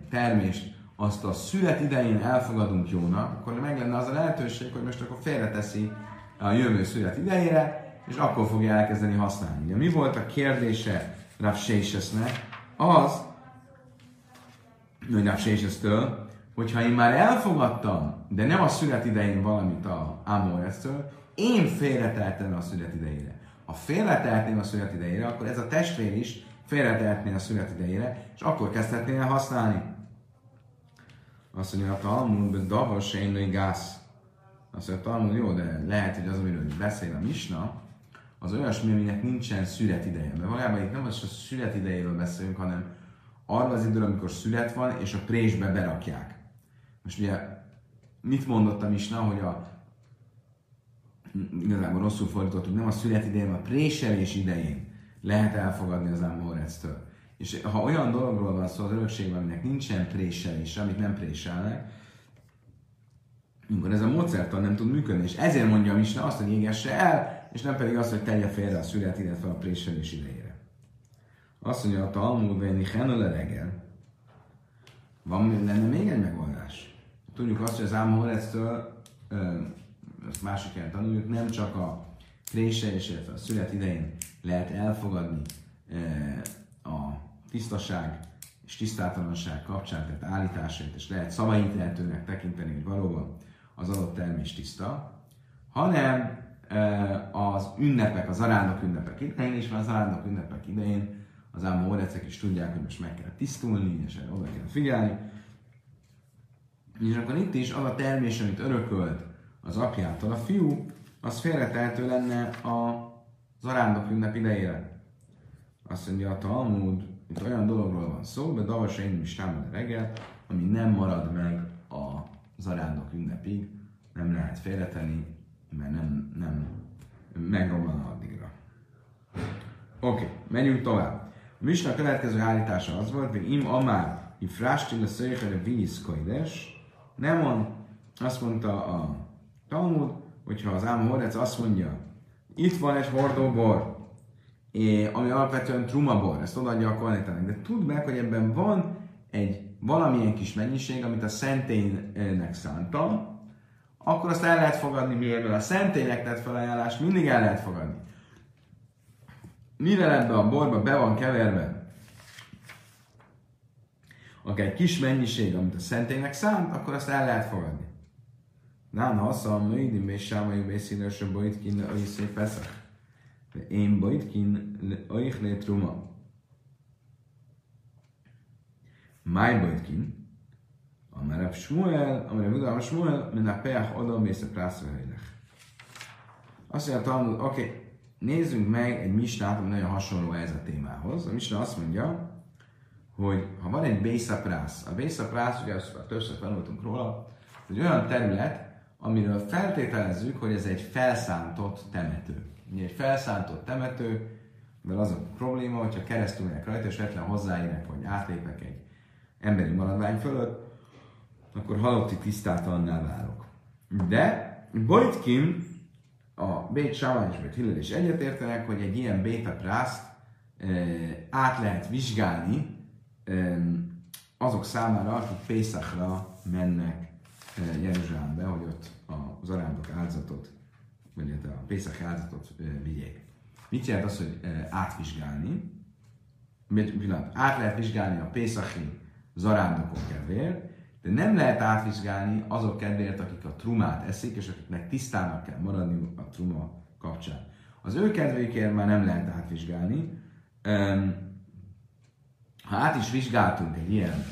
termést, azt a szület idején elfogadunk jónak, akkor meg lenne az a lehetőség, hogy most akkor félreteszi a jövő szület idejére, és akkor fogja elkezdeni használni. Ugye mi volt a kérdése Rav Az, hogy Rav hogyha én már elfogadtam, de nem a szület idején valamit a Amoresztől, én félreteltem a szület idejére. Ha félreteltném a szület idejére, akkor ez a testvér is félretehetné a szület idejére, és akkor kezdhetné el használni. Azt mondja, a Talmud, davas én gáz. Azt mondja, a Talmud, jó, de lehet, hogy az, amiről beszél a Misna, az olyasmi, aminek nincsen szület ideje. Mert valójában itt nem az a szület idejéről beszélünk, hanem arról az időről, amikor szület van, és a présbe berakják. Most ugye mit mondott a Misna, hogy a igazából rosszul fordítottuk, nem a szület idején, a préselés idején lehet elfogadni az Ámhorectől. És ha olyan dologról van szó az örökségben, aminek nincsen préselés, amit nem préselnek, akkor ez a módszertan nem tud működni. És ezért mondja a Misna azt, hogy égesse el, és nem pedig azt, hogy tegye félre a szület, illetve a préselés idejére. Azt mondja a Talmud, a reggel. Van lenne még egy megoldás. Tudjuk azt, hogy az Ámhorectől, ezt másik kell tanuljuk, nem csak a préselés, illetve a szület idején lehet elfogadni a tisztaság és tisztátalanság kapcsán, tehát állításait, és lehet szavahiteltőnek tekinteni, hogy valóban az adott termés tiszta, hanem az ünnepek, az arándok ünnepek idején is, van az arándok ünnepek idején az ámórecek is tudják, hogy most meg kell tisztulni, és erre oda kell figyelni. És akkor itt is az a termés, amit örökölt az apjától a fiú, az félretehető lenne a zarándok ünnep idejére. Azt mondja a Talmud, itt olyan dologról van szó, de Davas én is támad reggel, ami nem marad meg a zarándok ünnepig, nem lehet félretenni, mert nem, nem megromlan addigra. Oké, okay, menjünk tovább. A Misna következő állítása az volt, hogy im amár, i frástin a szöjhere víz koides, nem on, azt mondta a Talmud, hogyha az Áma Horec azt mondja, itt van egy hordó bor, ami alapvetően trumabor, ezt odaadja a kohenetának, de tudd meg, hogy ebben van egy valamilyen kis mennyiség, amit a szentélynek szántam, akkor azt el lehet fogadni, miért a szentélynek tett felajánlást mindig el lehet fogadni. Mire ebbe a borba be van keverve akár egy kis mennyiség, amit a szentélynek szánt, akkor azt el lehet fogadni. Nán haszam, nőidim, és sámajú beszédes a bojtkin, a iszé peszach. Én bojtkin, le truma. Máj bojtkin, amire Shmuel, amire Vidal Shmuel, mint a peach oda mész a prászvehelynek. Azt mondja, oké, okay, nézzünk meg egy misnát, ami nagyon hasonló ez a témához. A misna azt mondja, hogy ha van egy bészaprász, a bészaprász, ugye azt többször tanultunk róla, egy olyan terület, amiről feltételezzük, hogy ez egy felszántott temető. Ugye egy felszántott temető, mert az a probléma, hogyha keresztül megyek rajta, és vetlen hozzáérek, vagy átlépek egy emberi maradvány fölött, akkor halotti tisztátalannál válok. De Bojtkin, a Bét Sávány és Bét is egyetértenek, hogy egy ilyen béta prászt e, át lehet vizsgálni azok számára, akik Pészakra mennek Jeruzsálembe, hogy ott a zarándok áldozatot, vagy hát a Pészak áldozatot vigyék. Mit jelent az, hogy átvizsgálni? Pillanat, át lehet vizsgálni a Pészaki zarándokok kedvéért, de nem lehet átvizsgálni azok kedvéért, akik a trumát eszik, és akiknek tisztának kell maradni a truma kapcsán. Az ő kedvékért már nem lehet átvizsgálni. Ha át is vizsgáltunk egy ilyen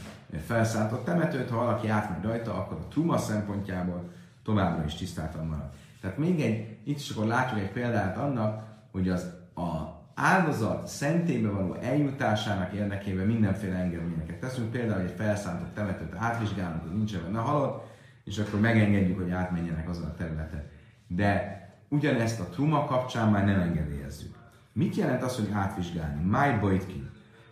felszántott temetőt, ha valaki átmegy rajta, akkor a truma szempontjából továbbra is tisztáltan marad. Tehát még egy, itt is akkor látjuk egy példát annak, hogy az a áldozat szentébe való eljutásának érdekében mindenféle engedményeket teszünk. Például egy felszántott temetőt átvizsgálunk, hogy nincs benne halott, és akkor megengedjük, hogy átmenjenek azon a területen. De ugyanezt a truma kapcsán már nem engedélyezzük. Mit jelent az, hogy átvizsgálni? Máj bojtki.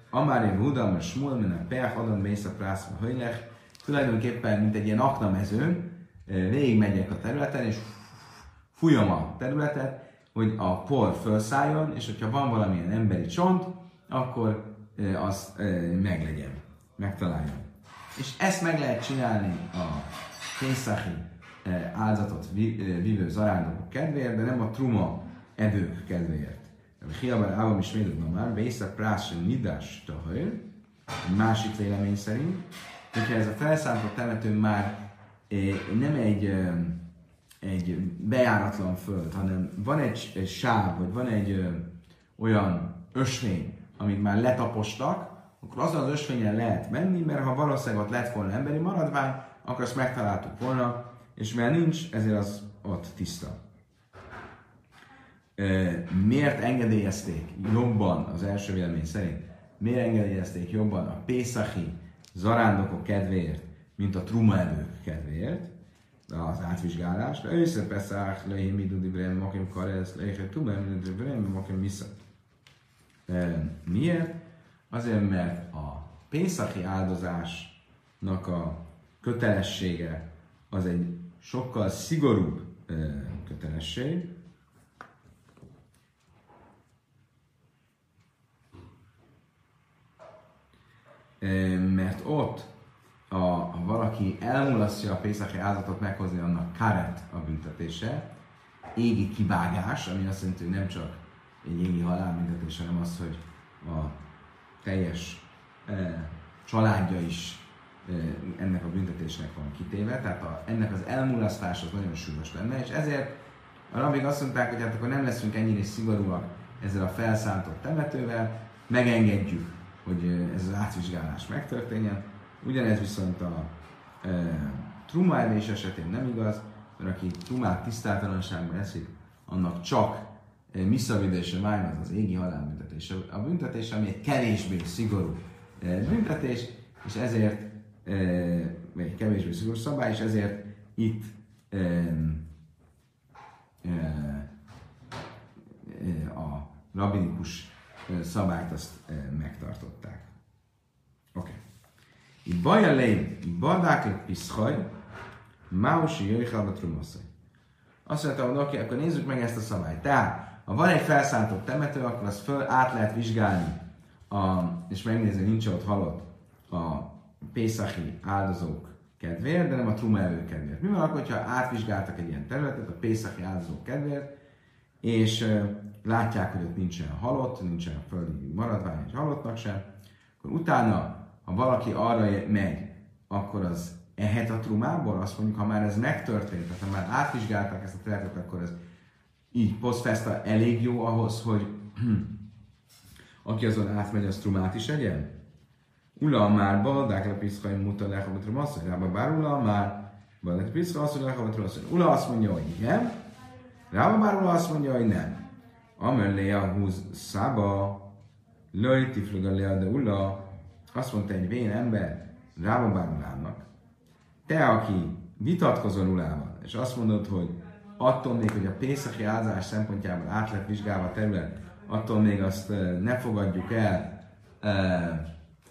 Amári Hudam, a Smul, a Peach, Adam, Mészak, Prászma, Höjlech. Tulajdonképpen, mint egy ilyen aknamezőn, végigmegyek a területen, és fújom a területet, hogy a por felszálljon, és hogyha van valamilyen emberi csont, akkor azt meglegyen, megtaláljon. És ezt meg lehet csinálni a Pészaki áldozatot vívő zarándokok kedvéért, de nem a truma evők kedvéért. Hiabar Ávam is médudna már, Bészak Prász Nidás Tahajr, másik vélemény szerint, hogyha ez a felszántott temető már nem egy egy bejáratlan föld, hanem van egy, egy sáv, vagy van egy ö, olyan ösvény, amit már letapostak, akkor azon az ösvényen lehet menni, mert ha valószínűleg ott lett volna emberi maradvány, akkor azt megtaláltuk volna, és mert nincs, ezért az ott tiszta. Miért engedélyezték jobban, az első vélemény szerint, miért engedélyezték jobban a Pészachi zarándokok kedvéért, mint a truma evők kedvéért? az átvizsgálást. Össze Peszach, Lehi Midu Dibrem, Makim Karesz, Lehi Tumem, Midu Dibrem, Makim Misza. Miért? Azért, mert a pénzaki áldozásnak a kötelessége az egy sokkal szigorúbb kötelesség, mert ott a, ha valaki elmulasztja a Pészaki áldozatot meghozni annak karet a büntetése, égi kivágás, ami azt jelenti, hogy nem csak egy égi halálbüntetés, hanem az, hogy a teljes e, családja is e, ennek a büntetésnek van kitéve, tehát a, ennek az elmulasztása az nagyon súlyos lenne, és ezért a rabik azt mondták, hogy hát akkor nem leszünk ennyire szigorúak ezzel a felszántott temetővel, megengedjük, hogy ez az átvizsgálás megtörténjen, Ugyanez viszont a e, truma evés esetén nem igaz, mert aki trumát tisztátalanságban eszik, annak csak e, visszavédése májm az az égi halálbüntetés. A büntetés, ami egy kevésbé szigorú e, büntetés, és ezért e, egy kevésbé szigorú szabály, és ezért itt e, e, a rabinikus szabályt azt megtartották. Oké. Okay. Baja leim, badák piszhaj, máusi jöjjel a trumaszai. Azt mondta, hogy oké, akkor nézzük meg ezt a szabályt. Tehát, ha van egy felszántott temető, akkor azt föl át lehet vizsgálni, a, és megnézni, nincs ott halott a Pészachi áldozók kedvéért, de nem a truma evő kedvéért. Mi van akkor, ha átvizsgáltak egy ilyen területet a Pészachi áldozók kedvéért, és látják, hogy ott nincsen halott, nincsen földi maradvány egy halottnak sem, akkor utána ha valaki arra megy, akkor az ehet a trumából? Azt mondjuk, ha már ez megtörtént, tehát ha már átvizsgálták ezt a területet, akkor ez így posztfesta elég jó ahhoz, hogy aki azon átmegy, az trumát is egyen? Ula már baldák le piszkai muta lehavat rumasszony, rába bár ula már baldák piszka azt mondja lehavat rumasszony. Ula azt mondja, hogy igen, rába bár ula azt mondja, hogy nem. Amellé a húz szába, löjti fluga le de ula, azt mondta egy vén ember Rábabán Ulának, te, aki vitatkozol Ulával, és azt mondod, hogy attól még, hogy a Pészaki áldozás szempontjából át lett vizsgálva a terület, attól még azt ne fogadjuk el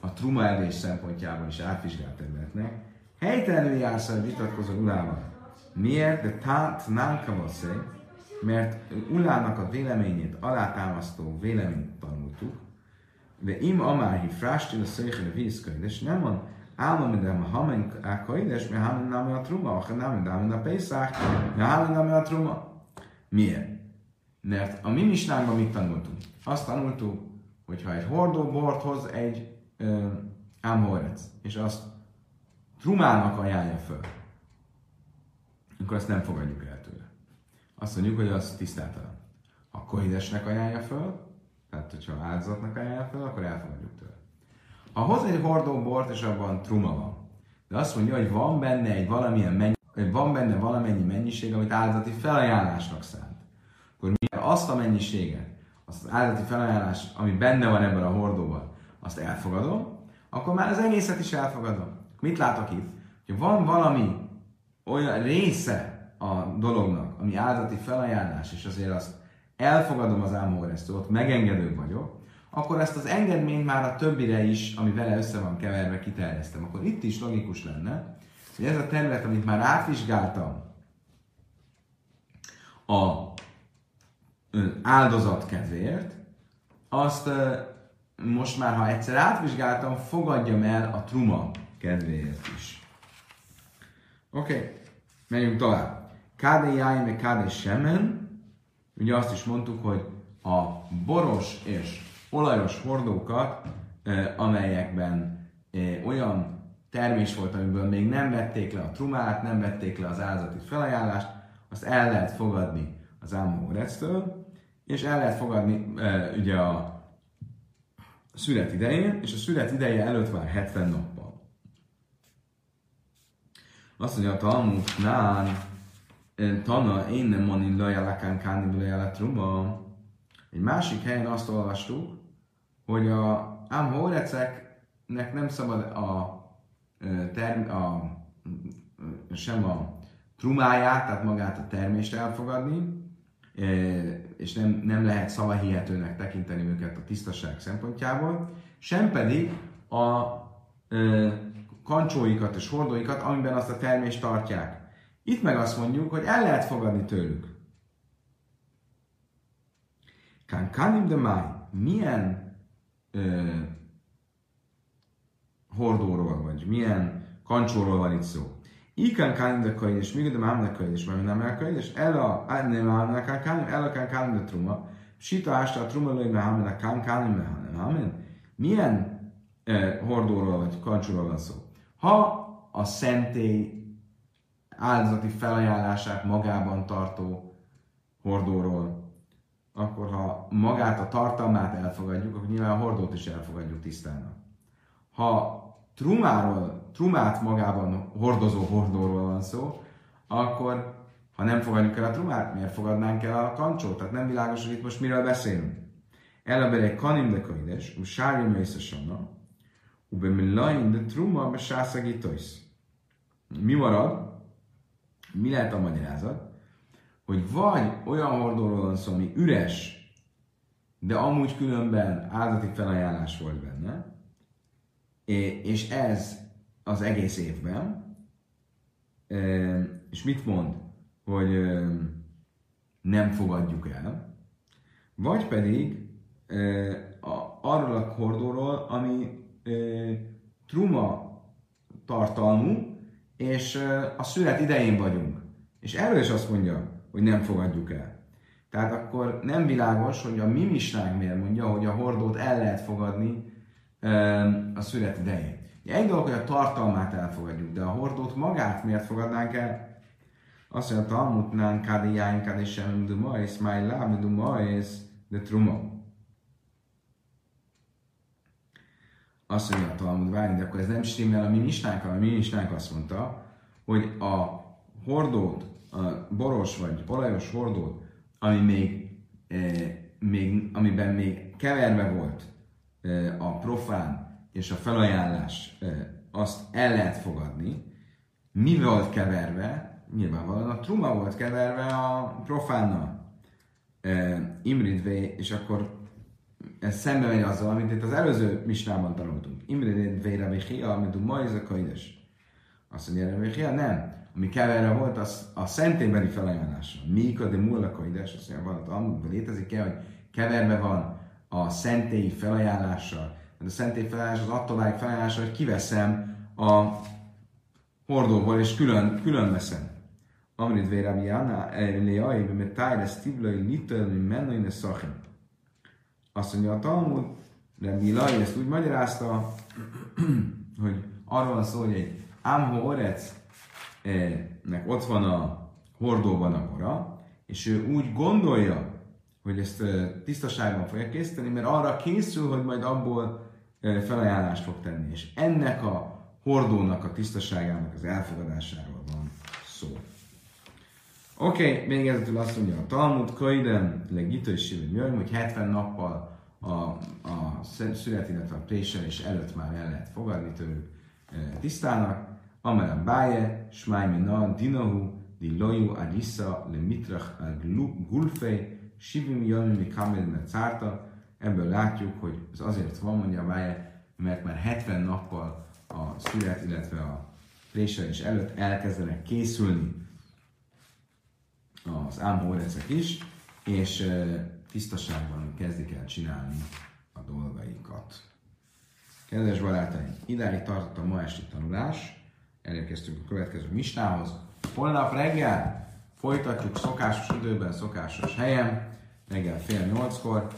a truma elés szempontjából is átvizsgált területnek. Helytelenül jársz, hogy vitatkozol Ulával. Miért? De tát nánkavaszé, mert Ulának a véleményét alátámasztó véleményt tanultuk, de im amáhi frástil a szöjjel a vízkönyv, és nem van Álmom, de hamen a koides, mert hamen nem a truma, nem, de hamen a pészák, mert hamen nem a truma. Miért? Mert a mi misnánkban mit tanultunk? Azt tanultuk, hogy ha egy hordó bort hoz egy ámhorec, és azt trumának ajánlja föl, akkor azt nem fogadjuk el tőle. Azt mondjuk, hogy az tisztátalan. Ha kohidesnek ajánlja föl, tehát hogyha áldozatnak ajánlja föl, akkor elfogadjuk tőle. Ha hoz egy hordó bort, és abban truma van, de azt mondja, hogy van benne egy valamilyen mennyi, van benne valamennyi mennyiség, amit áldozati felajánlásnak szánt, akkor mi azt a mennyiséget, azt az áldozati felajánlás, ami benne van ebben a hordóban, azt elfogadom, akkor már az egészet is elfogadom. Mit látok itt? Hogy van valami olyan része a dolognak, ami áldati felajánlás, és azért azt elfogadom az ámóresztől, ott megengedő vagyok, akkor ezt az engedményt már a többire is, ami vele össze van keverve, kiterjesztem. Akkor itt is logikus lenne, hogy ez a terület, amit már átvizsgáltam a áldozat kedvéért, azt most már, ha egyszer átvizsgáltam, fogadjam el a truma kedvéért is. Oké, okay. menjünk tovább. Káde jáj, meg káde semen. Ugye azt is mondtuk, hogy a boros és olajos hordókat, amelyekben olyan termés volt, amiből még nem vették le a trumát, nem vették le az áldozati felajánlást, azt el lehet fogadni az Ámórectől, és el lehet fogadni ugye a szület idején, és a szület ideje előtt már 70 nappal. Azt mondja a Talmud, nán, tana, én nem mondani lajalakán káni lajalat Egy másik helyen azt olvastuk, hogy a ám hóreceknek nem szabad a, term, a, sem a trumáját, tehát magát a termést elfogadni, és nem, nem lehet szavahihetőnek tekinteni őket a tisztaság szempontjából, sem pedig a kancsóikat és hordóikat, amiben azt a termést tartják. Itt meg azt mondjuk, hogy el lehet fogadni tőlük. Kanim de máj, milyen ö, hordóról, vagy milyen kancsóról van itt szó. Ikán kánim de kain, és még de mám de kain, és már nem el kain, és el a nem mám de kánim, el a kán de truma. Sita ásta a truma lőj mehámen a kán kánim mehámen. Milyen eh, hordóról vagy kancsóról van szó? Ha a szentély áldozati felajánlását magában tartó hordóról, akkor ha magát a tartalmát elfogadjuk, akkor nyilván a hordót is elfogadjuk tisztának. Ha trumáról, trumát magában hordozó hordóról van szó, akkor ha nem fogadjuk el a trumát, miért fogadnánk el a kancsót? Tehát nem világos, hogy itt most miről beszélünk. Elabere kanim de kaides, u sári mészesana, u be millain de truma be sászagitois. Mi marad? Mi lehet a magyarázat? Hogy vagy olyan hordóról van szó, ami üres, de amúgy különben áldati felajánlás volt benne, és ez az egész évben, és mit mond, hogy nem fogadjuk el, vagy pedig arról a hordóról, ami truma tartalmú, és a szület idején vagyunk. És erről is azt mondja, hogy nem fogadjuk el. Tehát akkor nem világos, hogy a mi misnánk miért mondja, hogy a hordót el lehet fogadni a szület idején. Egy dolog, hogy a tartalmát elfogadjuk, de a hordót magát miért fogadnánk el? Azt mondja, Talmudnán kádi jáin kádi sem du majsz, máj láb du majsz, de truma. Azt mondja a Talmud, várj, de akkor ez nem stimmel a mi misnánkkal, a mi misnánk azt mondta, hogy a hordót, a boros vagy olajos hordót, ami még, eh, még, amiben még keverve volt a profán és a felajánlás, azt el lehet fogadni. Mi volt keverve? Nyilvánvalóan a truma volt keverve a profánnal. Imridvé, és akkor ez szembe megy azzal, amit itt az előző misnában tanultunk. Imridvé Rabihia, amit a Majza Kaides. Azt mondja, Rabihia, nem. Ami keverve volt, az a szentélybeli felajánlása. Mika de Mulla Kaides, azt mondja, van, létezik-e, hogy keverve van a szentélyi felajánlással. De a szentély felajánlás az attól válik felajánlása, hogy kiveszem a hordóból, és külön, külön veszem. Amrit vére Jana, Leai, mert tájra sztivlai litölni menőine szachim. Azt mondja a Talmud, de Milai ezt úgy magyarázta, hogy arról van szó, hogy egy Ámho Orec nek ott van a hordóban a bora, és ő úgy gondolja, hogy ezt tisztaságban fogja készíteni, mert arra készül, hogy majd abból felajánlást fog tenni. És ennek a hordónak a tisztaságának az elfogadásáról van szó. Oké, okay, végezetül azt mondja a Talmud, Kaiden, legitő és hogy 70 nappal a, a szület, illetve a préselés előtt már el lehet fogadni tőlük tisztának. Amara Báje, Smájmina, Dinahu, Di Loju, Alissa, Le Mitrach, Gulfej, Sivim Jami, Mi Kamel, Cárta. Ebből látjuk, hogy ez azért van, mondja Báje, mert már 70 nappal a szület, illetve a préselés előtt elkezdenek készülni az ámhórecek is, és tisztaságban kezdik el csinálni a dolgaikat. Kedves barátaim, idáig tartott a ma esti tanulás, elérkeztünk a következő mistához. Holnap reggel folytatjuk szokásos időben, szokásos helyen, reggel fél nyolckor.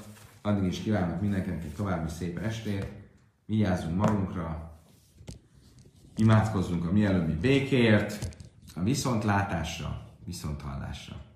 Addig is kívánok mindenkinek egy további szép estét, vigyázzunk magunkra, imádkozzunk a mielőbbi békéért, a viszontlátásra, viszonthallásra.